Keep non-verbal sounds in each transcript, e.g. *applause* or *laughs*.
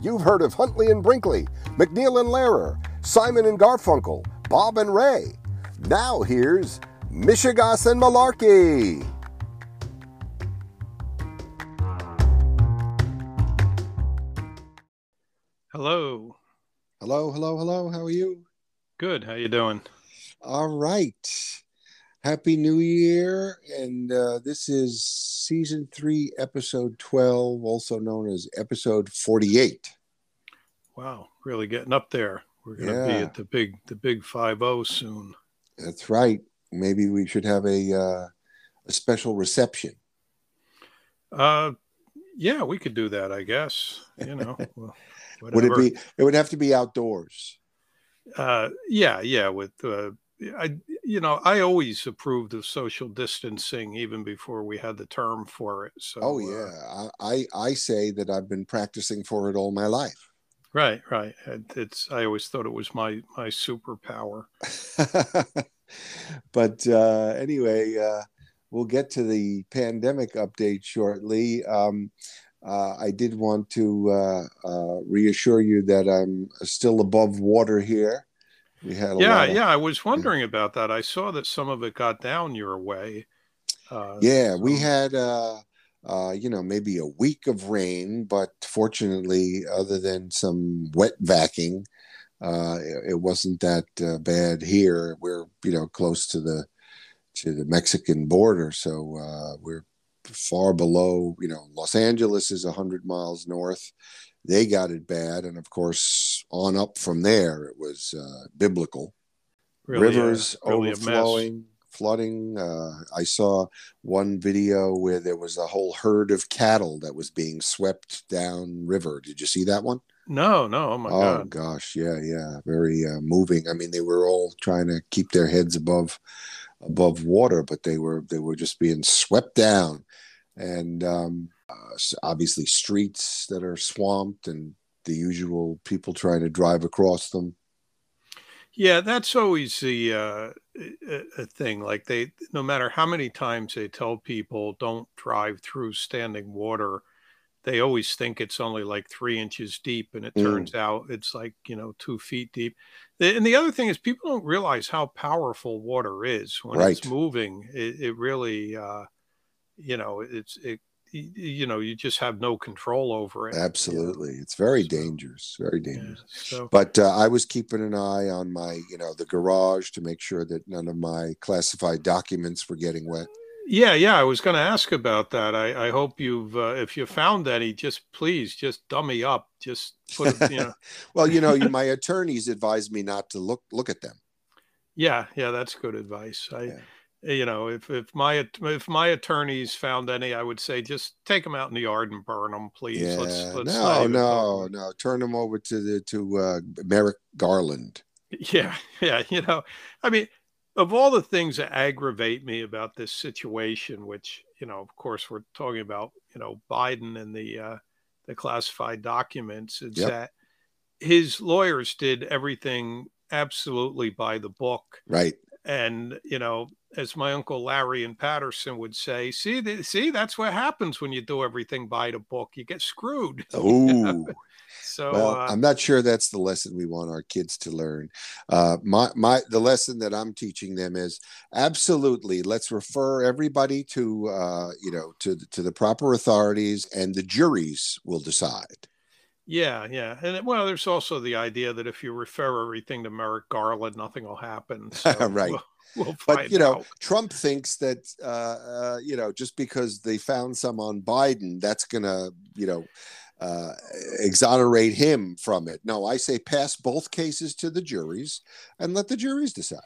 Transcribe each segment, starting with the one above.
You've heard of Huntley and Brinkley, MacNeil and Lehrer, Simon and Garfunkel, Bob and Ray. Now here's Mishegoss and Malarkey. Hello. Hello, hello, hello. How are you? Good. How you doing? All right. Happy New Year. And uh, this is season three, episode 12, also known as episode 48. Wow, really getting up there. We're going to Yeah. be at the big the big 50 soon. That's right. Maybe we should have a, uh, a special reception. Uh yeah, we could do that, I guess. You know. *laughs* well, Would it be? It would have to be outdoors. uh yeah, yeah, with uh I you know, I always approved of social distancing even before we had the term for it. So Oh uh, yeah, I, I I say that I've been practicing for it all my life. right, right. It's I always thought it was my my superpower. *laughs* but uh, anyway, uh, we'll get to the pandemic update shortly. Um, uh, I did want to uh, uh, reassure you that I'm still above water here. We had Yeah, of- yeah, I was wondering about that. I saw that some of it got down your way. Uh, Yeah, we had uh uh you know maybe a week of rain, but fortunately other than some wet vacking, uh it, it wasn't that uh, bad here. We're you know close to the to the Mexican border, so uh we're far below, you know, Los Angeles is 100 miles north. They got it bad and of course on up from there it was uh biblical really rivers a mess. overflowing, flooding. Uh, I saw one video where there was a whole herd of cattle that was being swept down river. Did you see that one? No, no, oh my god. oh god. gosh, yeah, yeah, very uh, moving. I mean, they were all trying to keep their heads above above water, but they were they were just being swept down, and um, uh, obviously streets that are swamped and the usual people trying to drive across them. Yeah, that's always the uh, a, a thing. Like they, no matter how many times they tell people don't drive through standing water, they always think it's only like three inches deep, and it Mm. turns out it's like you know two feet deep. And the other thing is, people don't realize how powerful water is when it's moving. It, it really, uh, you know, it's it. You know, you just have no control over it. Absolutely, it's very So- dangerous. Very Yeah, dangerous. so But uh, I was keeping an eye on my, you know, the garage to make sure that none of my classified documents were getting wet. Yeah, yeah. I was going to ask about that. I, I hope you've, uh, if you found any, just please, just dummy up. Just put, it, you know. *laughs* well, you know, my attorneys advised me not to look look at them. Yeah, yeah. That's good advice. I, Yeah. You know, if if my if my attorneys found any, I would say just take them out in the yard and burn them, please. Yeah, Let's let's no, no, about no. Turn them over to the to uh, Merrick Garland. Yeah, *laughs* yeah. You know, I mean, of all the things that aggravate me about this situation, which you know, of course, we're talking about, you know, Biden and the uh, the classified documents, is Yep. that his lawyers did everything absolutely by the book, Right. and you know, as my uncle Larry and Patterson would say, see, th- see, that's what happens when you do everything by the book. You get screwed. Oh, *laughs* So, well, uh, I'm not sure that's the lesson we want our kids to learn. Uh, my my the lesson that I'm teaching them is absolutely let's refer everybody to uh, you know to to the proper authorities and the juries will decide. Yeah, yeah, and well, there's also the idea that if you refer everything to Merrick Garland, nothing will happen. *laughs* So Right. We'll, *laughs* we'll But you know, out. Trump thinks that uh, uh, you know just because they found some on Biden, that's gonna you know uh, exonerate him from it. No, I say pass both cases to the juries and let the juries decide.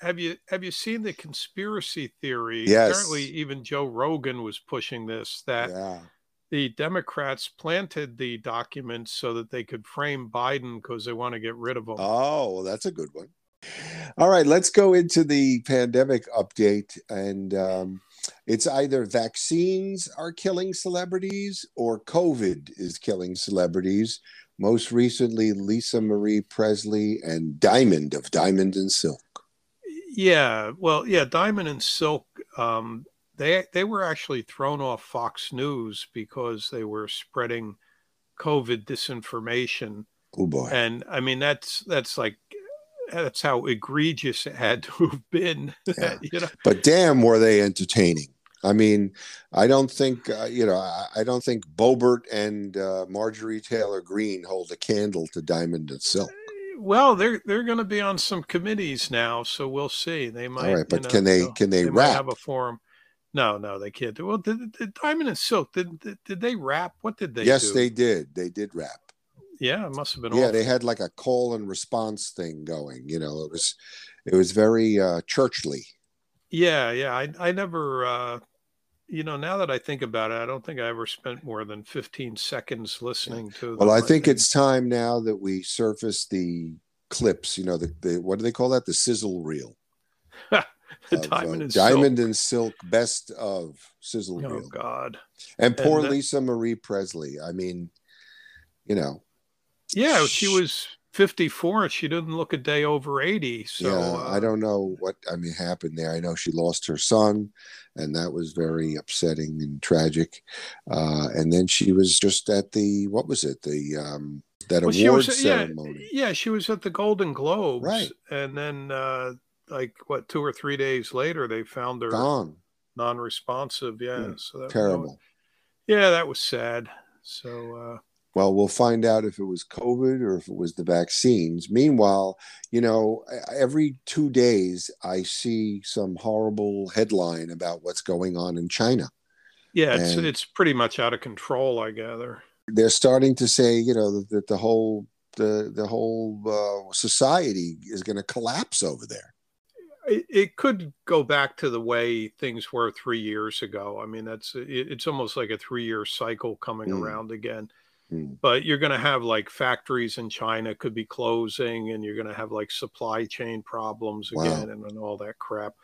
Have you have you seen the conspiracy theory? Yes. Apparently, even Joe Rogan was pushing this that yeah. The Democrats planted the documents so that they could frame Biden because they want to get rid of him. Oh, well, that's a good one. All right, let's go into the pandemic update. And um, it's either vaccines are killing celebrities or COVID is killing celebrities. Most recently, Lisa Marie Presley and Diamond of Diamond and Silk. Yeah, well, yeah, Diamond and Silk, um, they they were actually thrown off Fox News because they were spreading COVID disinformation. Oh boy. And I mean, that's that's like that's how egregious it had *laughs* to have been. Yeah. *laughs* you know, But damn, were they entertaining. I mean, I don't think uh, you know. I, I don't think Boebert and uh, Marjorie Taylor Greene hold a candle to Diamond and Silk. well, they're they're going to be on some committees now, so we'll see. They might. All right, you but know, can they can they, they rap? have a forum. No, no, they can't do. Well, did, did Diamond and Silk did, did did they rap? What did they? yes, do? they did. They did rap. Yeah, it must have been. yeah awful. they had like a call and response thing going you know it was it was very uh churchly Yeah, yeah. I I never uh you know, now that I think about it, I don't think I ever spent more than 15 seconds listening to them. well i think it's time now that we surface the clips you know the, the what do they call that the sizzle reel *laughs* diamond uh, and diamond silk. and silk best of sizzle Oh reel god. and poor and lisa marie presley i mean you know Yeah, she Sh- was 54 and she didn't look a day over 80. So yeah uh, i don't know what i mean happened there i know she lost her son and that was very upsetting and tragic uh and then she was just at the what was it the um that well, she award was yeah, ceremony yeah, she was at the Golden Globes Right. and then uh like what 2 or 3 days later they found her gone non-responsive. Yeah, Mm, so that terrible Yeah, that was sad. So uh well we'll find out if it was covid or if it was the vaccines meanwhile you know every two days i see some horrible headline about what's going on in china yeah, it's And- it's pretty much out of control, I gather. they're starting to say you know that the whole the the whole uh, society is going to collapse over there it, it could go back to the way things were three years ago. I mean, that's it, it's almost like a three year cycle coming Mm. around again. Mm. But you're going to have like factories in China could be closing, and you're going to have like supply chain problems Wow. again, and, and all that crap.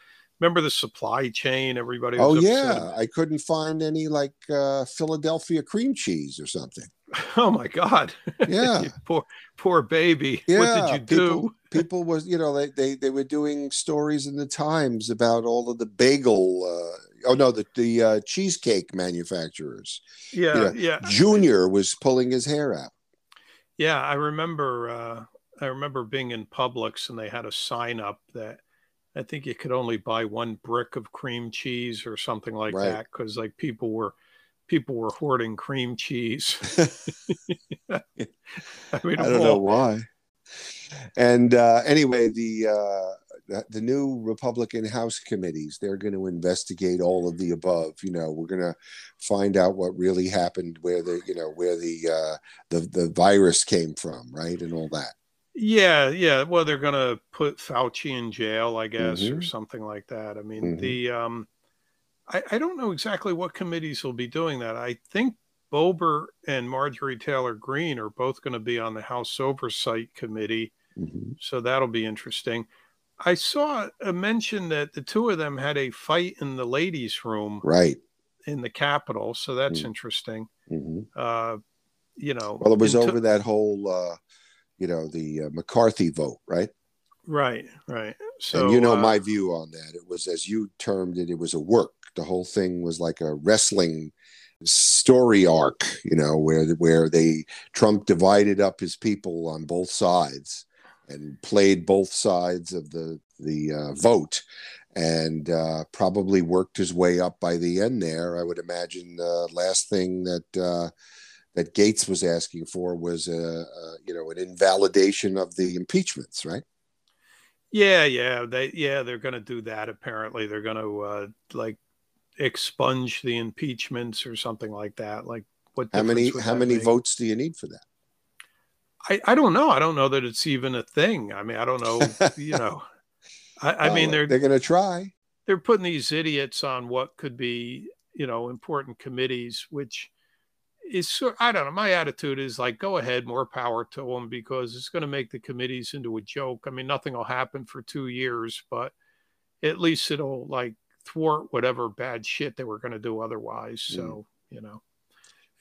Remember the supply chain? Everybody. Was oh upset yeah i couldn't find any like uh philadelphia cream cheese or something *laughs* Oh my God. *laughs* yeah poor poor baby. Yeah, what did you do? people, people was you know they, they they were doing stories in the Times about all of the bagel. Uh, oh no, the the uh, cheesecake manufacturers. Yeah, yeah. yeah. Junior was pulling his hair out. Yeah, I remember. Uh, I remember being in Publix and they had a sign up that I think you could only buy one brick of cream cheese or something like Right. that because like people were people were hoarding cream cheese. *laughs* I mean, *laughs* I don't know why. And uh, anyway, the, uh, the the new Republican House committees they're going to investigate all of the above. You know, we're going to find out what really happened, where the you know where the uh, the the virus came from, right, and all that. Yeah, yeah. Well, they're going to put Fauci in jail, I guess, or Mhm. something like that. I mean, Mhm. the um, I, I don't know exactly what committees will be doing that. I think Boebert and Marjorie Taylor Greene are both going to be on the House Oversight Committee, Mhm. so that'll be interesting. I saw a mention that the two of them had a fight in the ladies' room Right. in the Capitol, so that's Mm. interesting. hmm Uh, you know, Well, it was into- over that whole, uh, you know, the uh, McCarthy vote, right? right, right. So and you know uh, my view on that. It was, as you termed it, it was a work. The whole thing was like a wrestling story arc, you know, where where they Trump divided up his people on both sides and played both sides of the the uh, vote, and uh, probably worked his way up by the end. There, I would imagine. The last thing that. Uh, that Gaetz was asking for was a, a you know an invalidation of the impeachments, right? Yeah, yeah, they yeah they're going to do that. Apparently, they're going to uh, like expunge the impeachments or something like that. Like what? How many how many make? votes do you need for that? I I don't know. I don't know that it's even a thing. I mean, I don't know. you *laughs* know, I, I mean they're they're going to try. they're putting these idiots on what could be you know important committees, which is sort. I don't know. My attitude is like, go ahead, more power to them because it's going to make the committees into a joke. I mean, nothing will happen for two years, but at least it'll like thwart whatever bad shit they were going to do otherwise. So you know,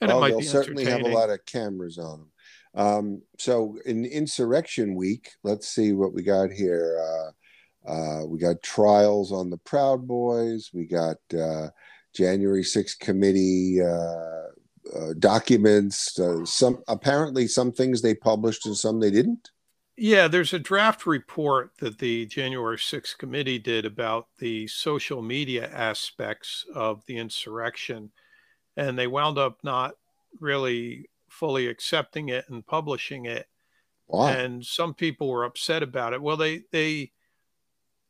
and well, it might they'll be certainly have a lot of cameras on them. Um, so in insurrection week, let's see what we got here. Uh, uh, we got trials on the Proud Boys. We got uh, January 6th committee uh, uh, documents. Uh, some apparently some things they published and some they didn't. Yeah, there's a draft report that the January 6th committee did about the social media aspects of the insurrection, and they wound up not really fully accepting it and publishing it. Wow. And some people were upset about it. Well, they they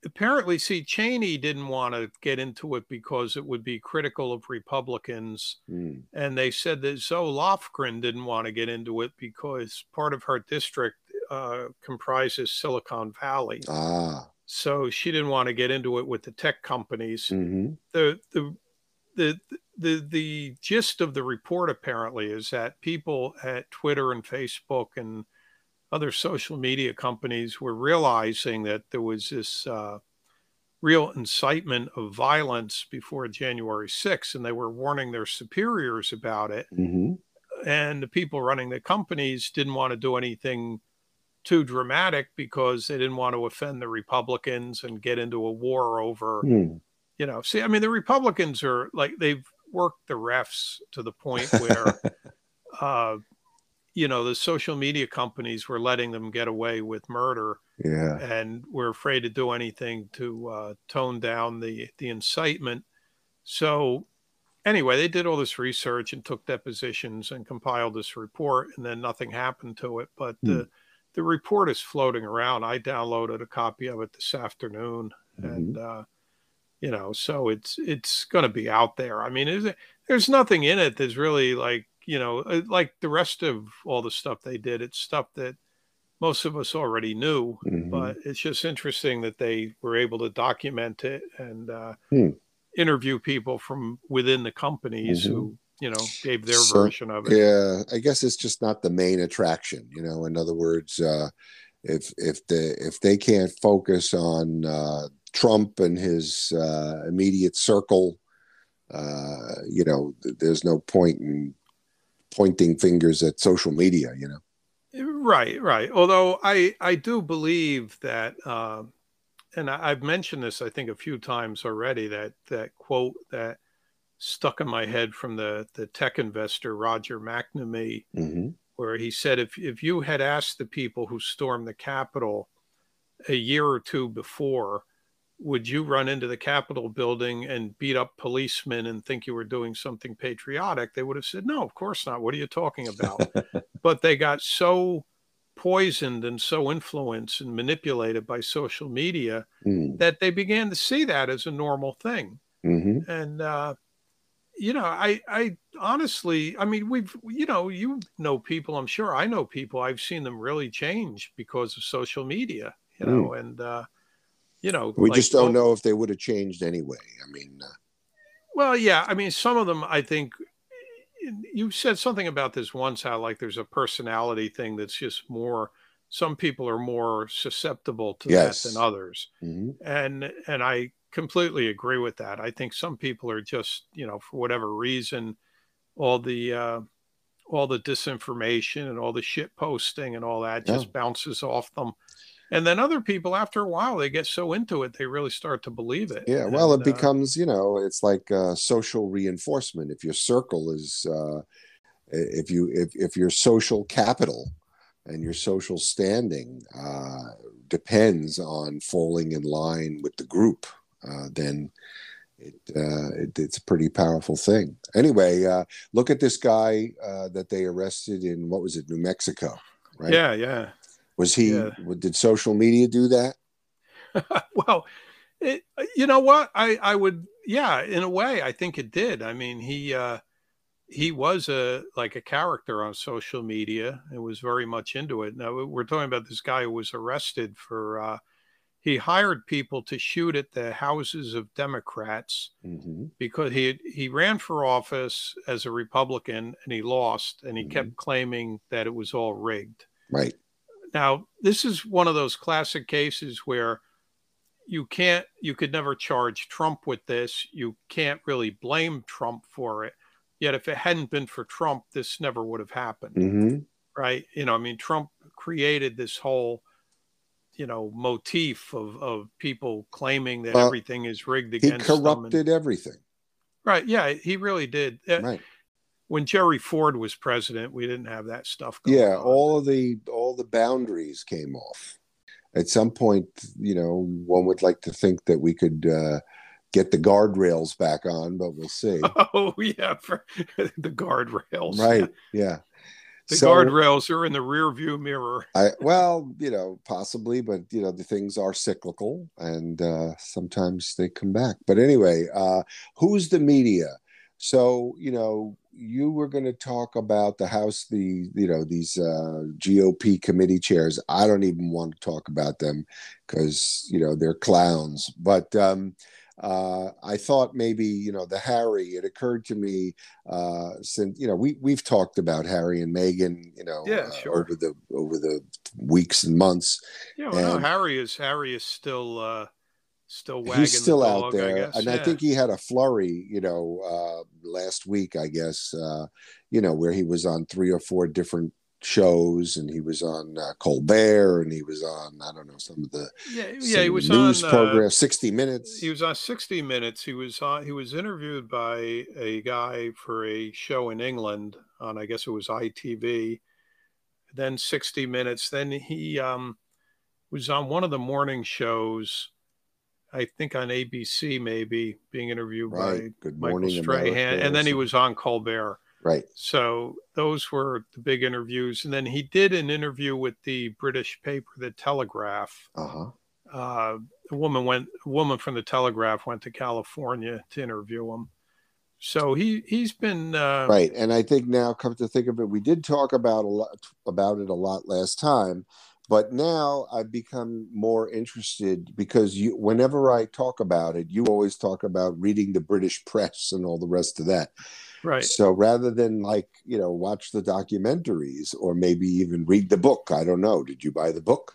apparently see Cheney didn't want to get into it because it would be critical of Republicans. Mm. And they said that Zoe Lofgren didn't want to get into it because part of her district uh, comprises Silicon Valley. Ah. So she didn't want to get into it with the tech companies. Mm-hmm. The, the, the, the, the gist of the report apparently is that people at Twitter and Facebook and other social media companies were realizing that there was this uh, real incitement of violence before January 6th, and they were warning their superiors about it. Mm-hmm. And the people running the companies didn't want to do anything too dramatic because they didn't want to offend the Republicans and get into a war over, mm. you know. See, I mean, the Republicans are like they've worked the refs to the point where *laughs* uh, you know the social media companies were letting them get away with murder yeah and were afraid to do anything to uh, tone down the the incitement so anyway they did all this research and took depositions and compiled this report and then nothing happened to it but hmm. the the report is floating around i downloaded a copy of it this afternoon mm-hmm. and uh, you know so it's it's going to be out there i mean is it, there's nothing in it that's really like you know, uh, like the rest of all the stuff they did, it's stuff that most of us already knew, mm-hmm. but it's just interesting that they were able to document it and uh, hmm. interview people from within the companies mm-hmm. who, you know, gave their so, version of it. Yeah, I guess it's just not the main attraction. You know, in other words, uh, if if the if they can't focus on uh, Trump and his uh, immediate circle, uh, you know, there's no point in pointing fingers at social media, you know. Right, right. Although I I do believe that, uh, and I, have mentioned this I think a few times already that that quote that stuck in my head from the the tech investor Roger McNamee, mm-hmm. where he said if if you had asked the people who stormed the Capitol a year or two before would you run into the Capitol building and beat up policemen and think you were doing something patriotic? They would have said, no, of course not. What are you talking about? *laughs* but they got so poisoned and so influenced and manipulated by social media mm. that they began to see that as a normal thing. Mm-hmm. And, uh, you know, I, I honestly, I mean, we've, you know, you know people, I'm sure I know people, I've seen them really change because of social media, you know, mm. and, uh, you know, we like, just don't know if they would have changed anyway. I mean, uh, well, yeah, I mean, some of them, I think you said something about this once, how like there's a personality thing that's just more. Some people are more susceptible to yes. that than others, mm-hmm. and and I completely agree with that. I think some people are just, you know, for whatever reason, all the uh, all the disinformation and all the shit posting and all that just bounces off them. And then other people after a while they get so into it they really start to believe it. Yeah well and, it uh, becomes uh, you know it's like uh, social reinforcement. If your circle is uh, if you if, if your social capital and your social standing uh, depends on falling in line with the group uh, then it, it, it's a pretty powerful thing anyway look at this guy that they arrested in what was it new mexico right yeah yeah was he? Yeah. Did social media do that? *laughs* well, it, you know what? I I would yeah, in a way, I think it did. I mean, he uh, he was a like a character on social media and was very much into it. Now we're talking about this guy who was arrested for. Uh, he hired people to shoot at the houses of Democrats mm-hmm. because he he ran for office as a Republican and he lost, and he mm-hmm. kept claiming that it was all rigged. Right. Now, this is one of those classic cases where you can't, you could never charge Trump with this. You can't really blame Trump for it. Yet, if it hadn't been for Trump, this never would have happened. Mm-hmm. Right. You know, I mean, Trump created this whole, you know, motif of, of people claiming that well, everything is rigged against He corrupted and, everything. Right. Yeah. He really did. Uh, right. when Jerry Ford was president, we didn't have that stuff. yeah, on. all of the all the boundaries came off. At some point, you know, one would like to think that we could uh, get the guardrails back on, but we'll see. *laughs* Oh yeah, for *laughs* the guardrails. Right? Yeah. The So- guardrails are in the rear view mirror. I well, you know, possibly, but you know, the things are cyclical, and uh, sometimes they come back. But anyway, uh, who's the media? So you know, you were going to talk about the House, the you know these uh, GOP committee chairs. I don't even want to talk about them because you know they're clowns. But um, uh, I thought maybe you know the Harry. It occurred to me uh, since you know we we've talked about Harry and Meghan. You know, Yeah, uh, sure. over the over the weeks and months. Yeah, well, no, Harry is Harry is still uh, still wagging He's still the out there, I guess. and I think he had a flurry. You know, uh, last week, I guess. Uh, you know, where he was on three or four different shows, and he was on uh, Colbert, and he was on I don't know some of the yeah, yeah, he was news on uh, programs, sixty Minutes. He was on 60 Minutes. He was on. He was interviewed by a guy for a show in England on, I guess it was ITV. Then 60 Minutes. Then he um, was on one of the morning shows. I think on ABC, maybe being interviewed right. Good by Michael morning, Strahan, America, and then he was on Colbert. Right. So those were the big interviews. And then he did an interview with the British paper, The Telegraph. Uh huh. Uh, a woman went, a woman from The Telegraph went to California to interview him. So he he's been uh, Right, and I think now, come to think of it, we did talk about a lot about it a lot last time, but now I've become more interested because you, whenever I talk about it, you always talk about reading the British press and all the rest of that. Right. So rather than like you know watch the documentaries or maybe even read the book, I don't know. Did you buy the book?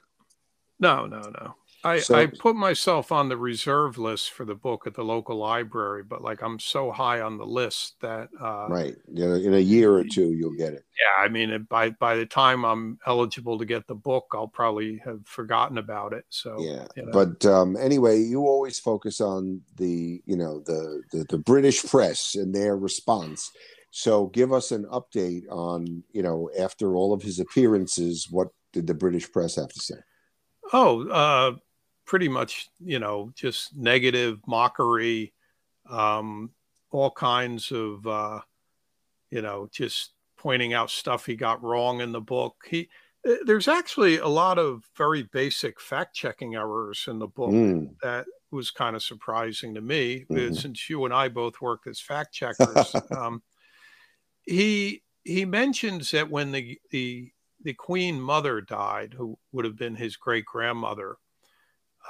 No, no, no. I, So- I put myself on the reserve list for the book at the local library, but like I'm so high on the list that uh, right, you know, in a year or two, you'll get it. yeah, I mean, by by the time I'm eligible to get the book, I'll probably have forgotten about it. So yeah you know. but um anyway you always focus on the you know the, the the british press and their response so give us an update on you know after all of his appearances what did the british press have to say Oh, uh, pretty much, you know, just negative mockery, um, all kinds of, uh, you know, just pointing out stuff he got wrong in the book. He, uh, there's actually a lot of very basic fact checking errors in the book Mm, that was kind of surprising to me Mhm. since you and I both worked as fact checkers. *laughs* um, he he mentions that when the the the queen mother died, who would have been his great grandmother,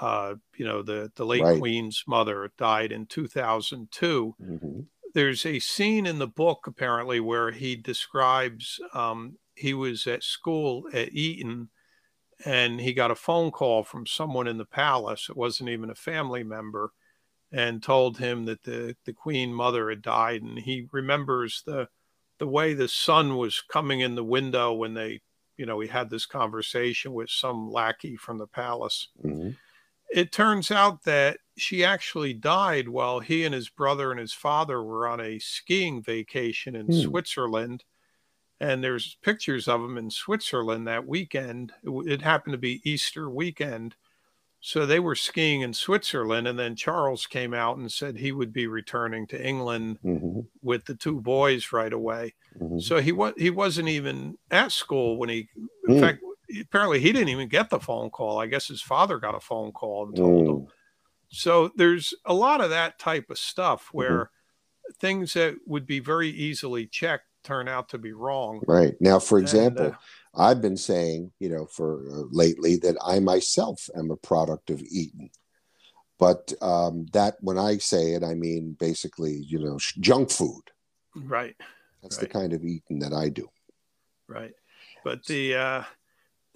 uh, you know, the the late Right. queen's mother died in 2002. mhm. There's a scene in the book apparently where he describes um, he was at school at Eton and he got a phone call from someone in the palace. It wasn't even a family member, and told him that the the queen mother had died. And he remembers the the way the sun was coming in the window when they, you know, he had this conversation with some lackey from the palace. Mhm. It turns out that she actually died while he and his brother and his father were on a skiing vacation in Hmm. Switzerland and there's pictures of them in Switzerland that weekend. It, it happened to be Easter weekend. So they were skiing in Switzerland, and then Charles came out and said he would be returning to England Mhm. with the two boys right away. Mhm. So he was he wasn't even at school when he. In Hmm. fact, apparently he didn't even get the phone call. I guess his father got a phone call and told him. Mm, So there's a lot of that type of stuff Mm-hmm. where things that would be very easily checked turn out to be wrong. right now for And, example uh, i've been saying you know for uh, lately that i myself am a product of eaton but um that when i say it i mean basically you know sh- junk food right, that's the kind of eating that i do right. But the uh,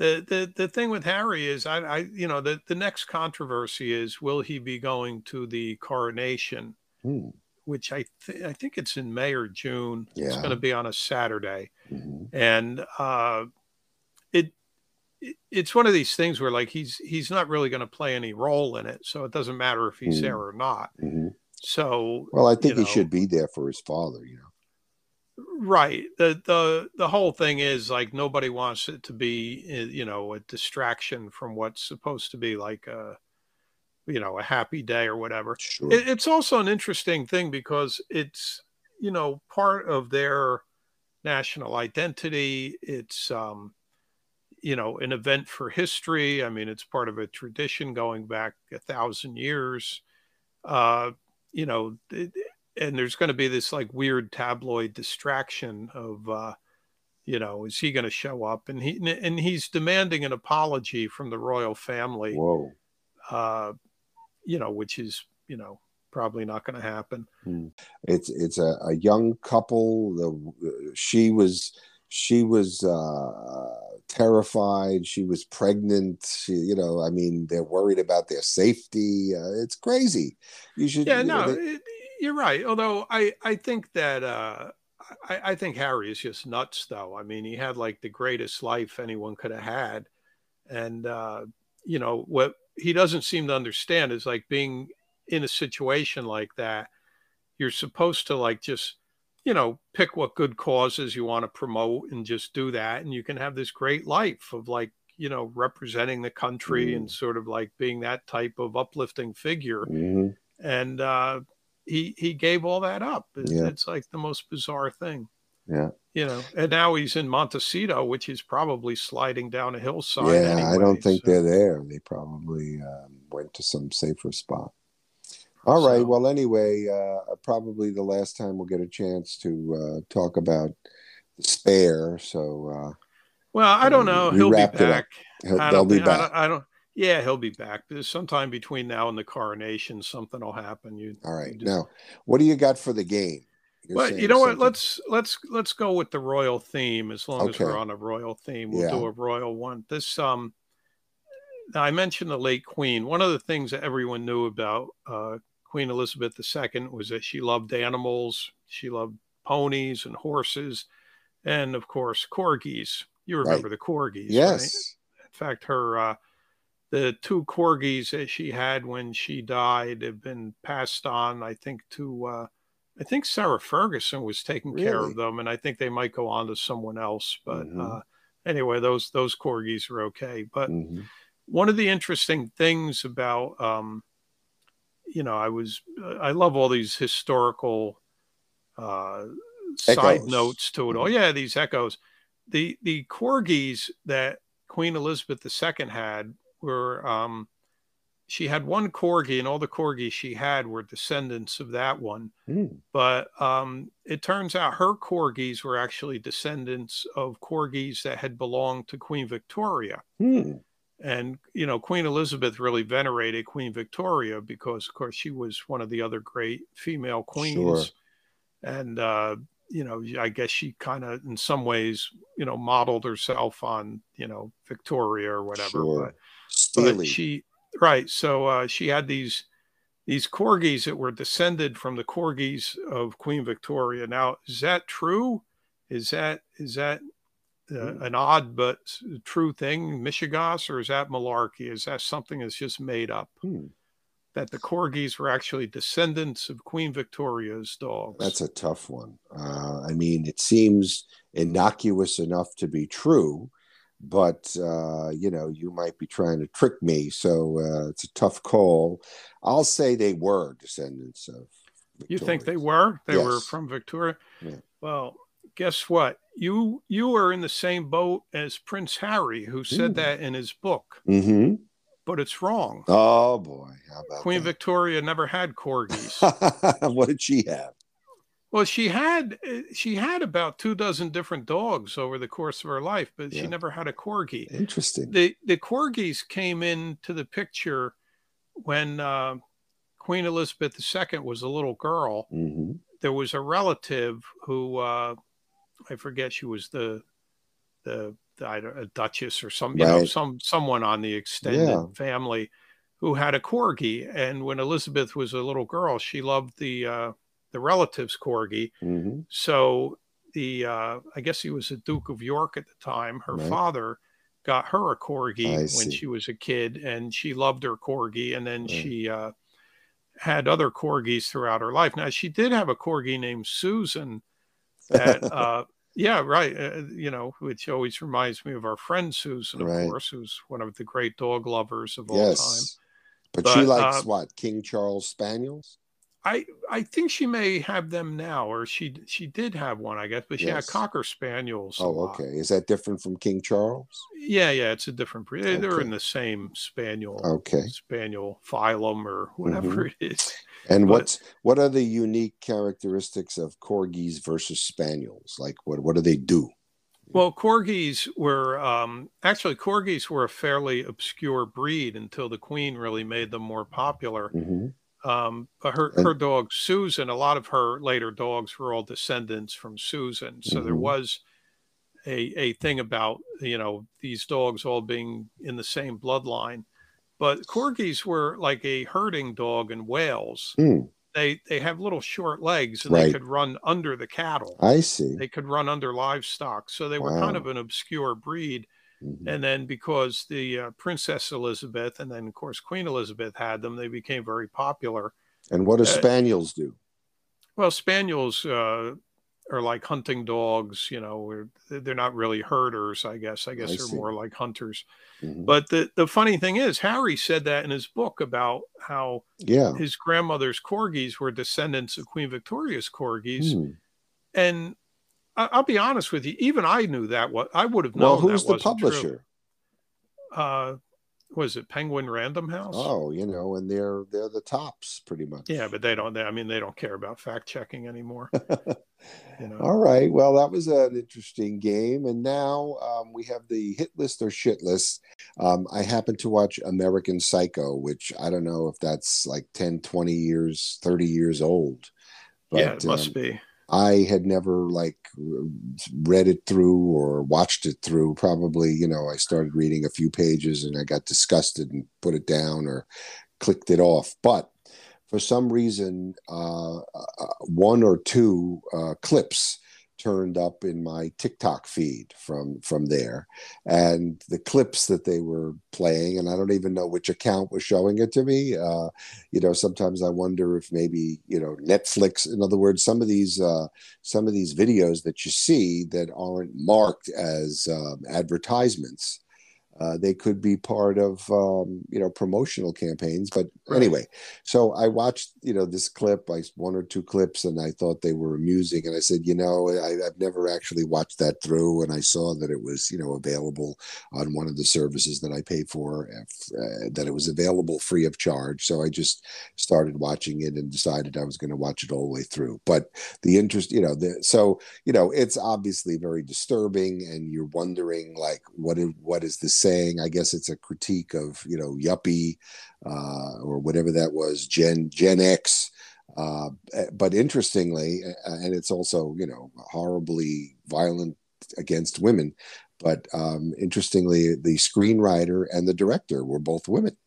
the the the thing with Harry is, I, I you know the the next controversy is will he be going to the coronation, Hmm. which I th- I think it's in May or June. Yeah. It's going to be on a Saturday. Mhm. and uh, it, it it's one of these things where like he's he's not really going to play any role in it, so it doesn't matter if he's Mm. there or not. Mhm. So Well, I think You he should be there for his father. You know. Right. The the the whole thing is like nobody wants it to be eh, you know a distraction from what's supposed to be like a you know a happy day or whatever. Sure. It, it's also an interesting thing because it's you know part of their national identity. It's um you know an event for history. I mean, it's part of a tradition going back a thousand years. Uh, you know, and there's going to be this like weird tabloid distraction of uh you know is he going to show up and he and he's demanding an apology from the royal family Whoa. uh you know which is you know probably not going to happen Hmm. It's it's a, a young couple. The she was she was uh, terrified. She was pregnant. She, you know, I mean, they're worried about their safety. Uh, it's crazy. You should. yeah no they- it, you're right although i i think that uh I, I think Harry is just nuts, though. I mean, he had like the greatest life anyone could have had, and uh, you know what he doesn't seem to understand is like being in a situation like that. You're supposed to like just you know pick what good causes you want to promote and just do that, and you can have this great life of like you know representing the country Mm. and sort of like being that type of uplifting figure Mhm. and uh, he he gave all that up. It- Yeah. It's like the most bizarre thing, Yeah. you know. And now he's in Montecito, which is probably sliding down a hillside. Yeah, I don't think so- they're there. They probably um, went to some safer spot. All right. So- Well, anyway, uh, probably the last time we'll get a chance to uh, talk about the spare. So uh, Well, I don't know. He'll be wrapped it up. back. he'll, I they'll be think- I back. don't, I don't. Yeah, he'll be back. There's sometime between now and the coronation, something will happen. You. All right. you just- Now, what do you got for the game? You're But you know what? Let's let's let's go with the royal theme. As long as we're on a royal theme, we'll Yeah. do a royal one. This um, I mentioned the late Queen. One of the things that everyone knew about uh, Queen Elizabeth II was that she loved animals. She loved ponies and horses, and of course corgis. You remember the corgis, right? Yes. In fact, her uh, the two corgis that she had when she died have been passed on. I think to uh, I think Sarah Ferguson was taking care of them, and I think they might go on to someone else. But Mhm. uh, anyway, those those corgis are okay. But Mhm. one of the interesting things about um, you know, I was I love all these historical uh, side notes to it all. Yeah, these echoes. The the corgis that Queen Elizabeth II had were um, she had one corgi, and all the corgis she had were descendants of that one. Hmm. But um, it turns out her corgis were actually descendants of corgis that had belonged to Queen Victoria. Hmm. And, you know, Queen Elizabeth really venerated Queen Victoria because, of course, she was one of the other great female queens. Sure. And, uh, you know, I guess she kind of, in some ways, you know, modeled herself on, you know, Victoria or whatever. Sure. But, Steely. she, right. So uh, she had these these corgis that were descended from the corgis of Queen Victoria. Now, is that true? Is that is that uh, Hmm. an odd but true thing, Mishegoss, or is that malarkey? Is that something that's just made up? Hmm. That the corgis were actually descendants of Queen Victoria's dogs. That's a tough one. Uh, I mean, it seems innocuous enough to be true, but uh, you know, you might be trying to trick me. So uh, it's a tough call. I'll say they were descendants of. you think they were? They were from Victoria. Yeah. Well, guess what? You you are in the same boat as Prince Harry, who said Hmm. that in his book, Mm-hmm. but it's wrong. Oh boy, how about Queen that? Victoria never had corgis. *laughs* what did she have? Well, she had uh, she had about two dozen different dogs over the course of her life, but she never had a corgi. Interesting. The the corgis came into the picture when uh, Queen Elizabeth II was a little girl. hmm There was a relative who uh, I forget she was the the, the I don't- a duchess or some you know some someone on the extended Yeah. family who had a corgi. And when Elizabeth was a little girl, she loved the uh, the relative's corgi. hmm So the uh, I guess he was a Duke of York at the time. Her Right. father got her a corgi when see. she was a kid, and she loved her corgi. And then Right. she uh, had other corgis throughout her life. Now she did have a corgi named Susan, that, *laughs* uh, yeah, right. Uh, you know, which always reminds me of our friend Susan, of Right. course, who's one of the great dog lovers of all time. yes. But, she likes uh, what? King Charles Spaniels? I I think she may have them now, or she she did have one, I guess. But she had cocker spaniels. Oh, okay. Is that different from King Charles? Yeah, yeah, it's a different breed. They- They're in the same spaniel Okay. spaniel phylum or whatever it is. And But- what's what are the unique characteristics of corgis versus spaniels? Like what what do they do? Well, corgis were um, actually corgis were a fairly obscure breed until the queen really made them more popular. hmm Um, her her dog Susan, a lot of her later dogs were all descendants from Susan. So there Mhm. was a a thing about you know these dogs all being in the same bloodline. But corgis were like a herding dog in Wales. Hmm, They they have little short legs and Right. they could run under the cattle. I see. They could run under livestock. So they were kind of an obscure breed. Mhm. And then because the uh, Princess Elizabeth and then of course Queen Elizabeth had them, they became very popular. And what do uh, spaniels do? Well, spaniels uh, are like hunting dogs. You know, they're not really herders. I guess. I guess I they're see. more like hunters. Mhm. But the the funny thing is, Harry said that in his book about how Yeah. his grandmother's corgis were descendants of Queen Victoria's corgis, Hmm. and I'll be honest with you, even I knew that. What I would have known. Well, who's the wasn't true. publisher? Uh, was it Penguin Random House? Oh, you know, and they're they're the tops pretty much. Yeah, but they don't. They, I mean, they don't care about fact checking anymore. *laughs* You know. All right. Well, that was an interesting game. And now um, we have the hit list or shit list. Um, I happen to watch American Psycho, which I don't know if that's like 10, 20 years, 30 years old. yeah, it must um, be. I had never like read it through or watched it through. Probably, you know, I started reading a few pages and I got disgusted and put it down or clicked it off. But for some reason, uh, uh, one or two uh, clips turned up in my TikTok feed from from there, and the clips that they were playing, and I don't even know which account was showing it to me. Uh, you know, sometimes I wonder if maybe you know Netflix. In other words, some of these uh, some of these videos that you see that aren't marked as um, advertisements. Uh, they could be part of um, you know promotional campaigns, but Right. anyway. So I watched you know this clip, I one or two clips, and I thought they were amusing. And I said, you know, I, I've never actually watched that through, and I saw that it was you know available on one of the services that I pay for, uh, that it was available free of charge. So I just started watching it and decided I was going to watch it all the way through. But the interest, you know, the so you know, it's obviously very disturbing, and you're wondering like, what is what is this saying? I guess it's a critique of you know yuppie uh, or whatever that was, Gen Gen X. Uh, but interestingly, uh, and it's also you know horribly violent against women. But um, interestingly, the screenwriter and the director were both women.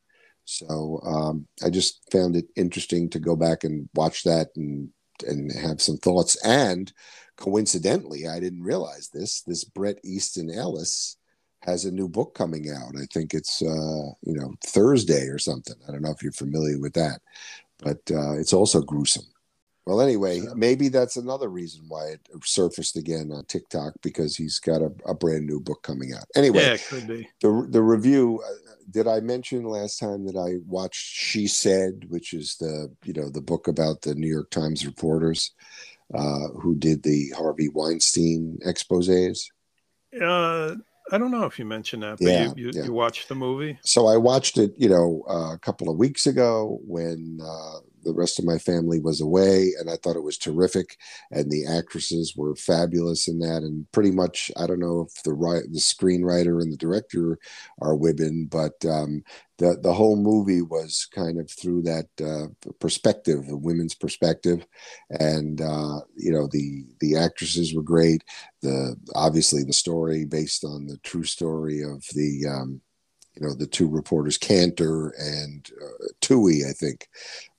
So um, I just found it interesting to go back and watch that and and have some thoughts. And coincidentally, I didn't realize this. This Bret Easton Ellis has a new book coming out. I think it's uh, you know Thursday or something. I don't know if you're familiar with that, but uh, it's also gruesome. Well, anyway, maybe that's another reason why it surfaced again on TikTok because he's got a, a brand new book coming out. Anyway, Yeah, it could be. the the review. Uh, did I mention last time that I watched She Said, which is the you know the book about the New York Times reporters uh, who did the Harvey Weinstein exposés? Uh, I don't know if you mentioned that, but Yeah, you, you, yeah. you watched the movie. So I watched it, you know, uh, a couple of weeks ago when uh, the rest of my family was away, and I thought it was terrific, and the actresses were fabulous in that, and pretty much I don't know if the right the screenwriter and the director are women, but um, the the whole movie was kind of through that uh, perspective, the women's perspective, and uh, you know the the actresses were great. The obviously the story based on the true story of the um, you know the two reporters Kantor and uh, Twohey, I think,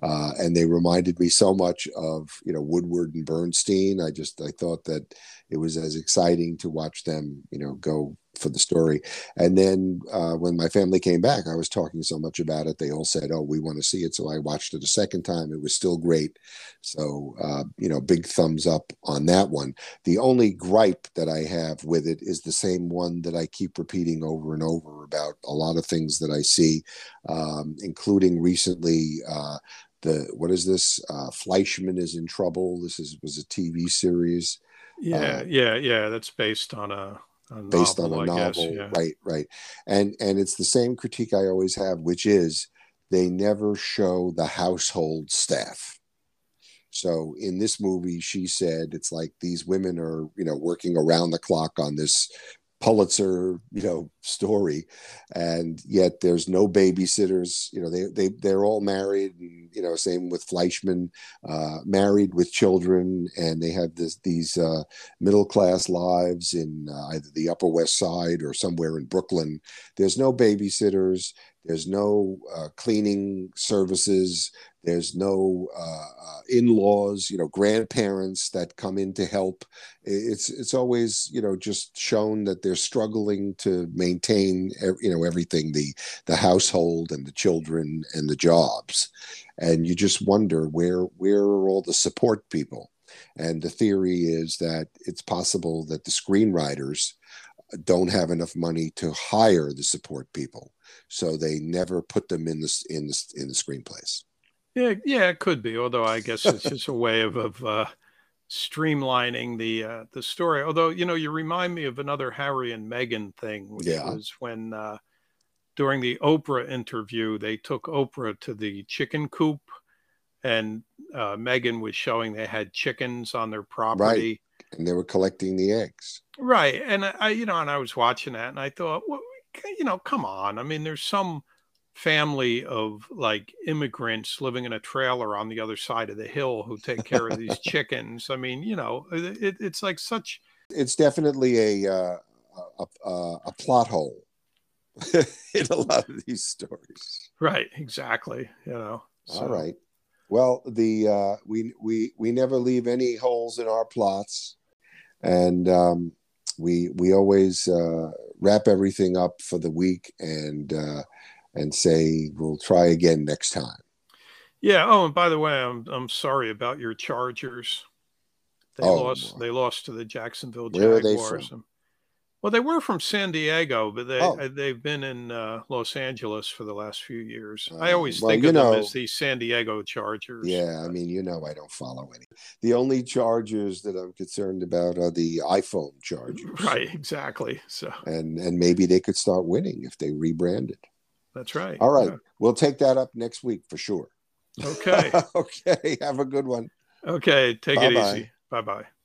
uh, and they reminded me so much of you know Woodward and Bernstein. I just I thought that it was as exciting to watch them you know go for the story. And then uh, when my family came back, I was talking so much about it. They all said, "Oh, we want to see it." So I watched it a second time. It was still great. So uh, you know, big thumbs up on that one. The only gripe that I have with it is the same one that I keep repeating over and over about a lot of things that I see, um, including recently. Uh, the what is this? Uh, Fleishman is in trouble. This is was a TV series. Yeah, uh, yeah, yeah. That's based on a based on a novel guess, yeah. right right and and it's the same critique i always have which is they never show the household staff so in this movie she said it's like these women are you know working around the clock on this Pulitzer, you know, story, and yet there's no babysitters. You know, they they they're all married, and you know, same with Fleischman, uh, married with children, and they have this these uh, middle class lives in uh, either the Upper West Side or somewhere in Brooklyn. There's no babysitters. There's no uh, cleaning services. There's no uh, uh, in-laws, you know, grandparents that come in to help. It's it's always you know just shown that they're struggling to maintain you know everything the the household and the children and the jobs, and you just wonder where where are all the support people? And the theory is that it's possible that the screenwriters don't have enough money to hire the support people, so they never put them in the in the in the screenplays. Yeah, yeah, it could be. Although I guess it's *laughs* just a way of of uh, streamlining the uh, the story. Although you know, you remind me of another Harry and Meghan thing, which yeah. was when uh, during the Oprah interview they took Oprah to the chicken coop, and uh, Meghan was showing they had chickens on their property, right. And they were collecting the eggs. Right, and I, you know, and I was watching that, and I thought, well, you know, come on. I mean, there's some family of like immigrants living in a trailer on the other side of the hill who take care of these *laughs* chickens. I mean, you know, it, it's like such. It's definitely a uh, a, a, a plot hole *laughs* in a lot of these stories. Right. Exactly. You know. So. All right. Well, the uh, we we we never leave any holes in our plots, and um, we we always uh, wrap everything up for the week and. Uh, and say we'll try again next time. Yeah. Oh, and by the way, I'm I'm sorry about your Chargers. They oh, lost. They lost to the Jacksonville Jaguars. Where are they from? Well, they were from San Diego, but they oh. Uh, they've been in uh, Los Angeles for the last few years. Uh, I always well, think of know, them as the San Diego Chargers. Yeah, I mean, you know, I don't follow any. The only Chargers that I'm concerned about are the iPhone Chargers. Right, exactly. So, and and maybe they could start winning if they rebranded. That's right. All right. Yeah. We'll take that up next week for sure. Okay. *laughs* okay. Have a good one. Okay. Take Bye-bye. it easy. Bye bye.